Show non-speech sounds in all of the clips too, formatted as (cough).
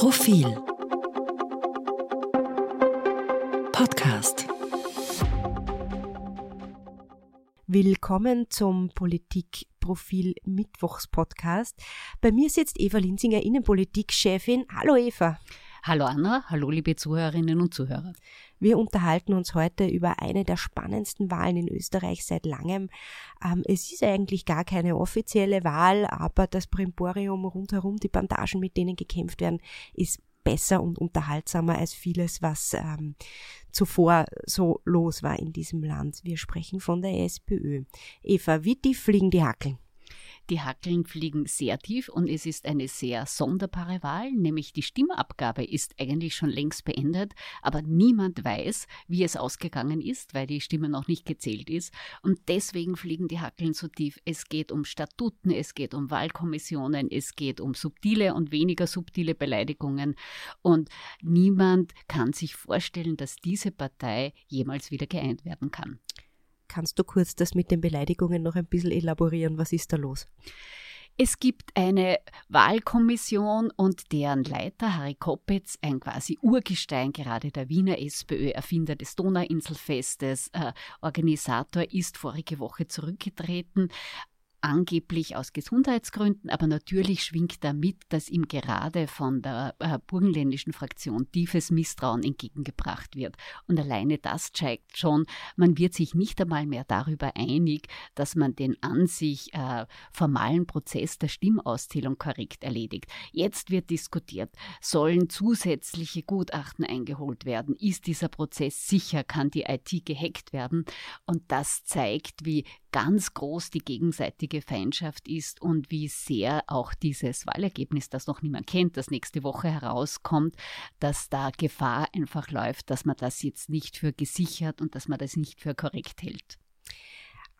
Profil Podcast Willkommen zum Politikprofil Mittwochs Podcast. Bei mir sitzt Eva Linsinger, Innenpolitikchefin. Hallo Eva. Hallo Anna, hallo liebe Zuhörerinnen und Zuhörer. Wir unterhalten uns heute über eine der spannendsten Wahlen in Österreich seit langem. Ähm, es ist eigentlich gar keine offizielle Wahl, aber das Primborium rundherum, die Bandagen, mit denen gekämpft werden, ist besser und unterhaltsamer als vieles, was ähm, zuvor so los war in diesem Land. Wir sprechen von der SPÖ. Eva, wie tief fliegen die Hackeln? Die Hackeln fliegen sehr tief und es ist eine sehr sonderbare Wahl, nämlich die Stimmabgabe ist eigentlich schon längst beendet, aber niemand weiß, wie es ausgegangen ist, weil die Stimme noch nicht gezählt ist. Und deswegen fliegen die Hackeln so tief. Es geht um Statuten, es geht um Wahlkommissionen, es geht um subtile und weniger subtile Beleidigungen. Und niemand kann sich vorstellen, dass diese Partei jemals wieder geeint werden kann. Kannst du kurz das mit den Beleidigungen noch ein bisschen elaborieren? Was ist da los? Es gibt eine Wahlkommission und deren Leiter Harry Koppitz, ein quasi Urgestein gerade der Wiener SPÖ, Erfinder des Donauinselfestes, äh, Organisator, ist vorige Woche zurückgetreten angeblich aus Gesundheitsgründen, aber natürlich schwingt damit, dass ihm gerade von der äh, burgenländischen Fraktion tiefes Misstrauen entgegengebracht wird. Und alleine das zeigt schon, man wird sich nicht einmal mehr darüber einig, dass man den an sich äh, formalen Prozess der Stimmauszählung korrekt erledigt. Jetzt wird diskutiert, sollen zusätzliche Gutachten eingeholt werden? Ist dieser Prozess sicher? Kann die IT gehackt werden? Und das zeigt, wie ganz groß die gegenseitige Feindschaft ist und wie sehr auch dieses Wahlergebnis, das noch niemand kennt, das nächste Woche herauskommt, dass da Gefahr einfach läuft, dass man das jetzt nicht für gesichert und dass man das nicht für korrekt hält.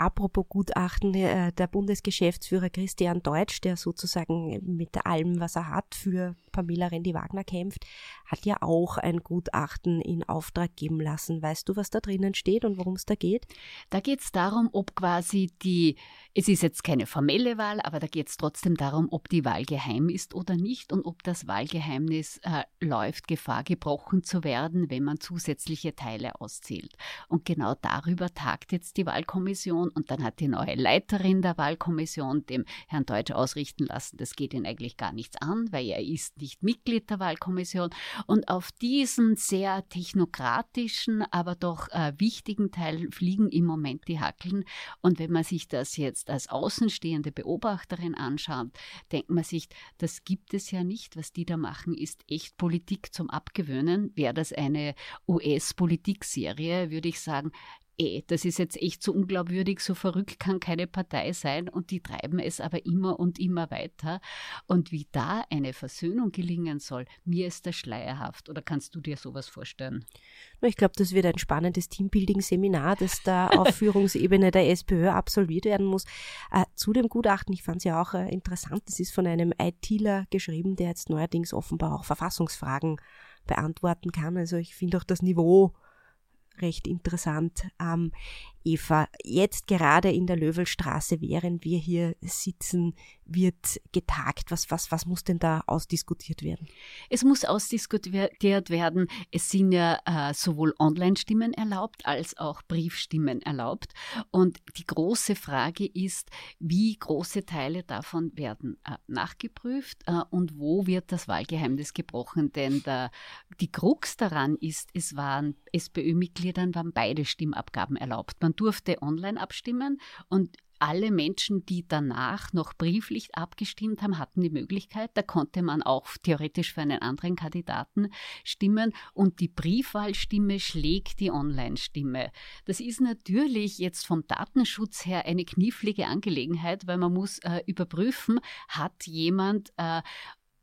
Apropos Gutachten, äh, der Bundesgeschäftsführer Christian Deutsch, der sozusagen mit allem, was er hat, für Pamela Rendi-Wagner kämpft, hat ja auch ein Gutachten in Auftrag geben lassen. Weißt du, was da drinnen steht und worum es da geht? Da geht es darum, ob quasi die, es ist jetzt keine formelle Wahl, aber da geht es trotzdem darum, ob die Wahl geheim ist oder nicht und ob das Wahlgeheimnis äh, läuft, Gefahr gebrochen zu werden, wenn man zusätzliche Teile auszählt. Und genau darüber tagt jetzt die Wahlkommission und dann hat die neue Leiterin der Wahlkommission dem Herrn Deutsch ausrichten lassen, das geht ihn eigentlich gar nichts an, weil er ist nicht Mitglied der Wahlkommission. Und auf diesen sehr technokratischen, aber doch äh, wichtigen Teil fliegen im Moment die Hackeln. Und wenn man sich das jetzt als außenstehende Beobachterin anschaut, denkt man sich, das gibt es ja nicht. Was die da machen, ist echt Politik zum Abgewöhnen. Wäre das eine US-Politikserie, würde ich sagen, eh, das ist jetzt echt so unglaubwürdig, so verrückt kann keine Partei sein und die treiben es aber immer und immer weiter. Und wie da eine Versöhnung gelingen soll, mir ist das schleierhaft. Oder kannst du dir sowas vorstellen? Ich glaube, das wird ein spannendes Teambuilding-Seminar, das da (laughs) auf Führungsebene der SPÖ absolviert werden muss. Äh, zu dem Gutachten, ich fand es ja auch äh, interessant, es ist von einem ITler geschrieben, der jetzt neuerdings offenbar auch Verfassungsfragen beantworten kann. Also ich finde auch das Niveau recht interessant. Ähm, Eva, jetzt gerade in der Löwelstraße, während wir hier sitzen, wird getagt. Was, was, was muss denn da ausdiskutiert werden? Es muss ausdiskutiert werden. Es sind ja äh, sowohl Online-Stimmen erlaubt als auch Briefstimmen erlaubt. Und die große Frage ist, wie große Teile davon werden äh, nachgeprüft äh, und wo wird das Wahlgeheimnis gebrochen? Denn der, die Krux daran ist, es waren SPÖ-Mitgliedern waren beide Stimmabgaben erlaubt. Man man durfte online abstimmen und alle Menschen, die danach noch brieflich abgestimmt haben, hatten die Möglichkeit. Da konnte man auch theoretisch für einen anderen Kandidaten stimmen und die Briefwahlstimme schlägt die Online-Stimme. Das ist natürlich jetzt vom Datenschutz her eine knifflige Angelegenheit, weil man muss äh, überprüfen, hat jemand äh,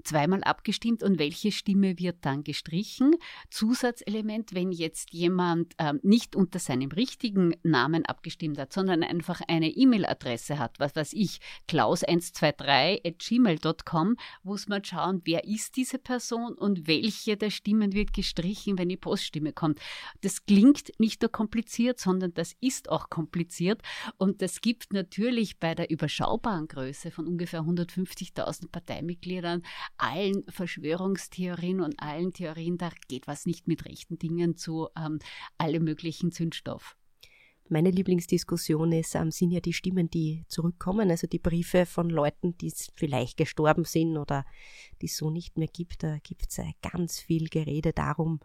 zweimal abgestimmt und welche Stimme wird dann gestrichen. Zusatzelement, wenn jetzt jemand äh, nicht unter seinem richtigen Namen abgestimmt hat, sondern einfach eine E-Mail-Adresse hat, was weiß ich, klaus123 at gmail.com, muss man schauen, wer ist diese Person und welche der Stimmen wird gestrichen, wenn die Poststimme kommt. Das klingt nicht nur kompliziert, sondern das ist auch kompliziert und das gibt natürlich bei der überschaubaren Größe von ungefähr 150.000 Parteimitgliedern allen Verschwörungstheorien und allen Theorien, da geht was nicht mit rechten Dingen zu, ähm, alle möglichen Zündstoff. Meine Lieblingsdiskussion ist, ähm, sind ja die Stimmen, die zurückkommen, also die Briefe von Leuten, die vielleicht gestorben sind oder die es so nicht mehr gibt. Da gibt es äh, ganz viel Gerede darum,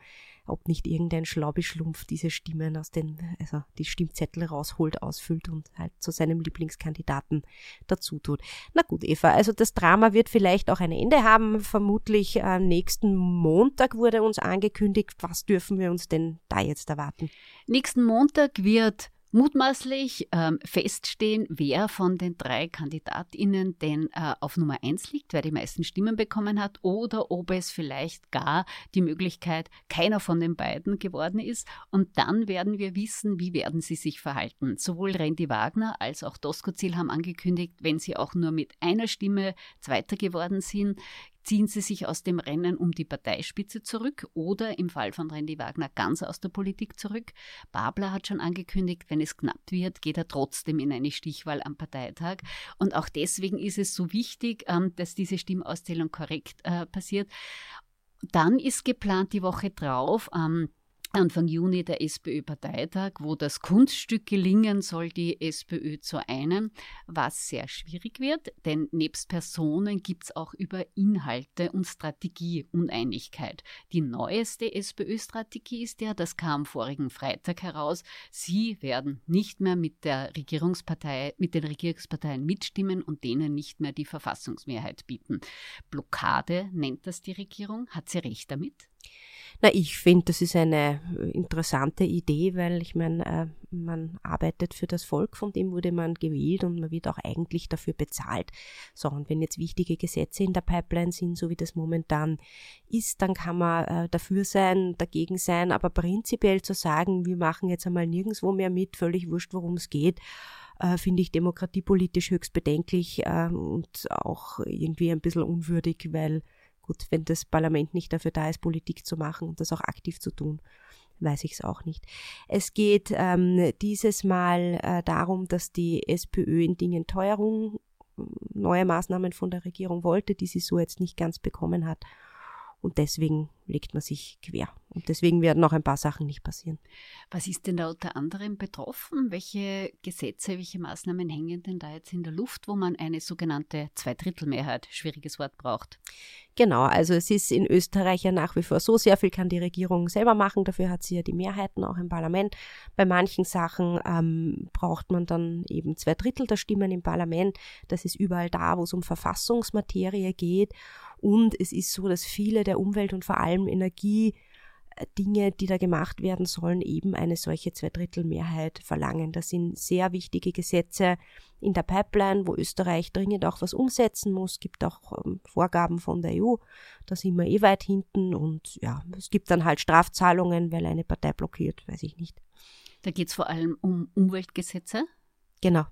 ob nicht irgendein Schlaubeschlumpf diese Stimmen aus den, also die Stimmzettel rausholt, ausfüllt und halt zu seinem Lieblingskandidaten dazu tut. Na gut, Eva, also das Drama wird vielleicht auch ein Ende haben. Vermutlich äh, nächsten Montag wurde uns angekündigt. Was dürfen wir uns denn da jetzt erwarten? Nächsten Montag wird mutmaßlich ähm, feststehen, wer von den drei KandidatInnen denn äh, auf Nummer eins liegt, wer die meisten Stimmen bekommen hat, oder ob es vielleicht gar die Möglichkeit keiner von den beiden geworden ist. Und dann werden wir wissen, wie werden sie sich verhalten. Sowohl Randy Wagner als auch Doskozil haben angekündigt, wenn sie auch nur mit einer Stimme Zweiter geworden sind, ziehen sie sich aus dem Rennen um die Parteispitze zurück oder im Fall von Randy Wagner ganz aus der Politik zurück. Babler hat schon angekündigt, wenn es knapp wird, geht er trotzdem in eine Stichwahl am Parteitag. Und auch deswegen ist es so wichtig, ähm, dass diese Stimmauszählung korrekt äh, passiert. Dann ist geplant die Woche drauf, am Anfang Juni der SPÖ-Parteitag, wo das Kunststück gelingen soll, die SPÖ zu einen, was sehr schwierig wird, denn nebst Personen gibt es auch über Inhalte und Strategie Uneinigkeit. Die neueste SPÖ-Strategie ist ja, das kam vorigen Freitag heraus, sie werden nicht mehr mit der Regierungspartei, mit den Regierungsparteien mitstimmen und denen nicht mehr die Verfassungsmehrheit bieten. Blockade nennt das die Regierung. Hat sie recht damit? Na, ich finde, das ist eine interessante Idee, weil ich meine, äh, man arbeitet für das Volk, von dem wurde man gewählt und man wird auch eigentlich dafür bezahlt. So, und wenn jetzt wichtige Gesetze in der Pipeline sind, so wie das momentan ist, dann kann man äh, dafür sein, dagegen sein, aber prinzipiell zu sagen, wir machen jetzt einmal nirgendwo mehr mit, völlig wurscht, worum es geht, äh, finde ich demokratiepolitisch höchst bedenklich äh, und auch irgendwie ein bisschen unwürdig, weil Gut, wenn das Parlament nicht dafür da ist, Politik zu machen und das auch aktiv zu tun, weiß ich es auch nicht. Es geht ähm, dieses Mal äh, darum, dass die SPÖ in Dingen Teuerung neue Maßnahmen von der Regierung wollte, die sie so jetzt nicht ganz bekommen hat. Und deswegen legt man sich quer. Und deswegen werden noch ein paar Sachen nicht passieren. Was ist denn da unter anderem betroffen? Welche Gesetze, welche Maßnahmen hängen denn da jetzt in der Luft, wo man eine sogenannte Zweidrittelmehrheit, schwieriges Wort, braucht? Genau, also es ist in Österreich ja nach wie vor so, sehr viel kann die Regierung selber machen, dafür hat sie ja die Mehrheiten auch im Parlament. Bei manchen Sachen ähm, braucht man dann eben zwei Drittel der Stimmen im Parlament. Das ist überall da, wo es um Verfassungsmaterie geht. Und es ist so, dass viele der Umwelt- und vor allem Energie äh, die da gemacht werden sollen, eben eine solche Zweidrittelmehrheit verlangen. Das sind sehr wichtige Gesetze in der Pipeline, wo Österreich dringend auch was umsetzen muss. Es gibt auch ähm, Vorgaben von der EU, da sind wir eh weit hinten und ja, es gibt dann halt Strafzahlungen, weil eine Partei blockiert, weiß ich nicht. Da geht es vor allem um Umweltgesetze. Genau.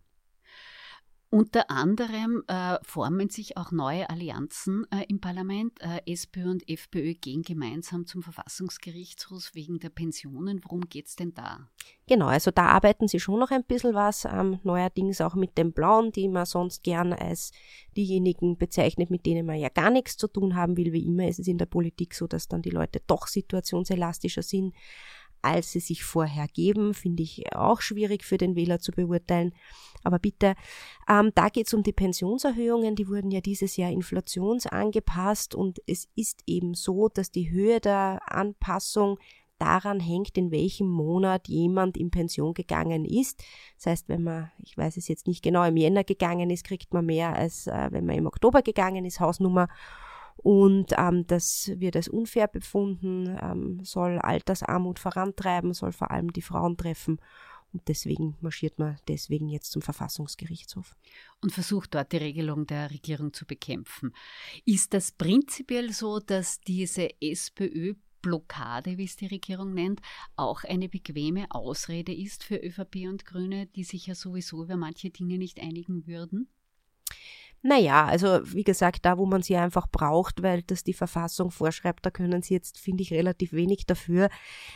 Unter anderem äh, formen sich auch neue Allianzen äh, im Parlament. Äh, SPÖ und FPÖ gehen gemeinsam zum Verfassungsgerichtshof wegen der Pensionen. Worum geht es denn da? Genau, also da arbeiten sie schon noch ein bisschen was. Ähm, neuerdings auch mit den Blauen, die man sonst gern als diejenigen bezeichnet, mit denen man ja gar nichts zu tun haben will. Wie immer ist es in der Politik so, dass dann die Leute doch situationselastischer sind als sie sich vorher geben, finde ich auch schwierig für den Wähler zu beurteilen. Aber bitte, ähm, da geht es um die Pensionserhöhungen, die wurden ja dieses Jahr inflationsangepasst und es ist eben so, dass die Höhe der Anpassung daran hängt, in welchem Monat jemand in Pension gegangen ist. Das heißt, wenn man, ich weiß es jetzt nicht genau, im Jänner gegangen ist, kriegt man mehr als äh, wenn man im Oktober gegangen ist, Hausnummer. Und ähm, das wird als unfair befunden, ähm, soll Altersarmut vorantreiben, soll vor allem die Frauen treffen. Und deswegen marschiert man deswegen jetzt zum Verfassungsgerichtshof. Und versucht dort die Regelung der Regierung zu bekämpfen. Ist das prinzipiell so, dass diese SPÖ Blockade, wie es die Regierung nennt, auch eine bequeme Ausrede ist für ÖVP und Grüne, die sich ja sowieso über manche Dinge nicht einigen würden? Naja, also wie gesagt, da wo man sie einfach braucht, weil das die Verfassung vorschreibt, da können sie jetzt, finde ich, relativ wenig dafür.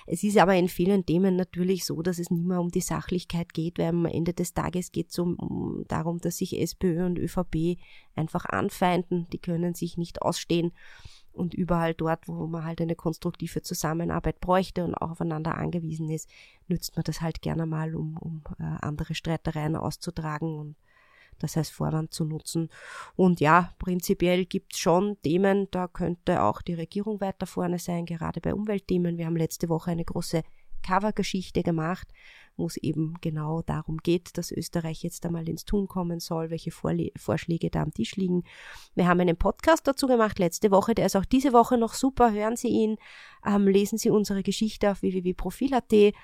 Es ist aber in vielen Themen natürlich so, dass es nicht mehr um die Sachlichkeit geht, weil am Ende des Tages geht es um, um darum, dass sich SPÖ und ÖVP einfach anfeinden. Die können sich nicht ausstehen. Und überall dort, wo man halt eine konstruktive Zusammenarbeit bräuchte und auch aufeinander angewiesen ist, nützt man das halt gerne mal, um, um äh, andere Streitereien auszutragen und das als Vorwand zu nutzen. Und ja, prinzipiell gibt es schon Themen, da könnte auch die Regierung weiter vorne sein, gerade bei Umweltthemen. Wir haben letzte Woche eine große Covergeschichte gemacht, wo es eben genau darum geht, dass Österreich jetzt einmal ins Tun kommen soll, welche Vorle Vorschläge da am Tisch liegen. Wir haben einen Podcast dazu gemacht letzte Woche, der ist auch diese Woche noch super. Hören Sie ihn, ähm, lesen Sie unsere Geschichte auf www.profil.at.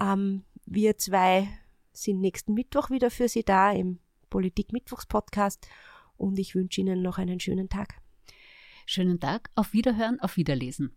Ähm, wir zwei sind nächsten Mittwoch wieder für Sie da im Politik-Mittwochs-Podcast und ich wünsche Ihnen noch einen schönen Tag. Schönen Tag, auf Wiederhören, auf Wiederlesen.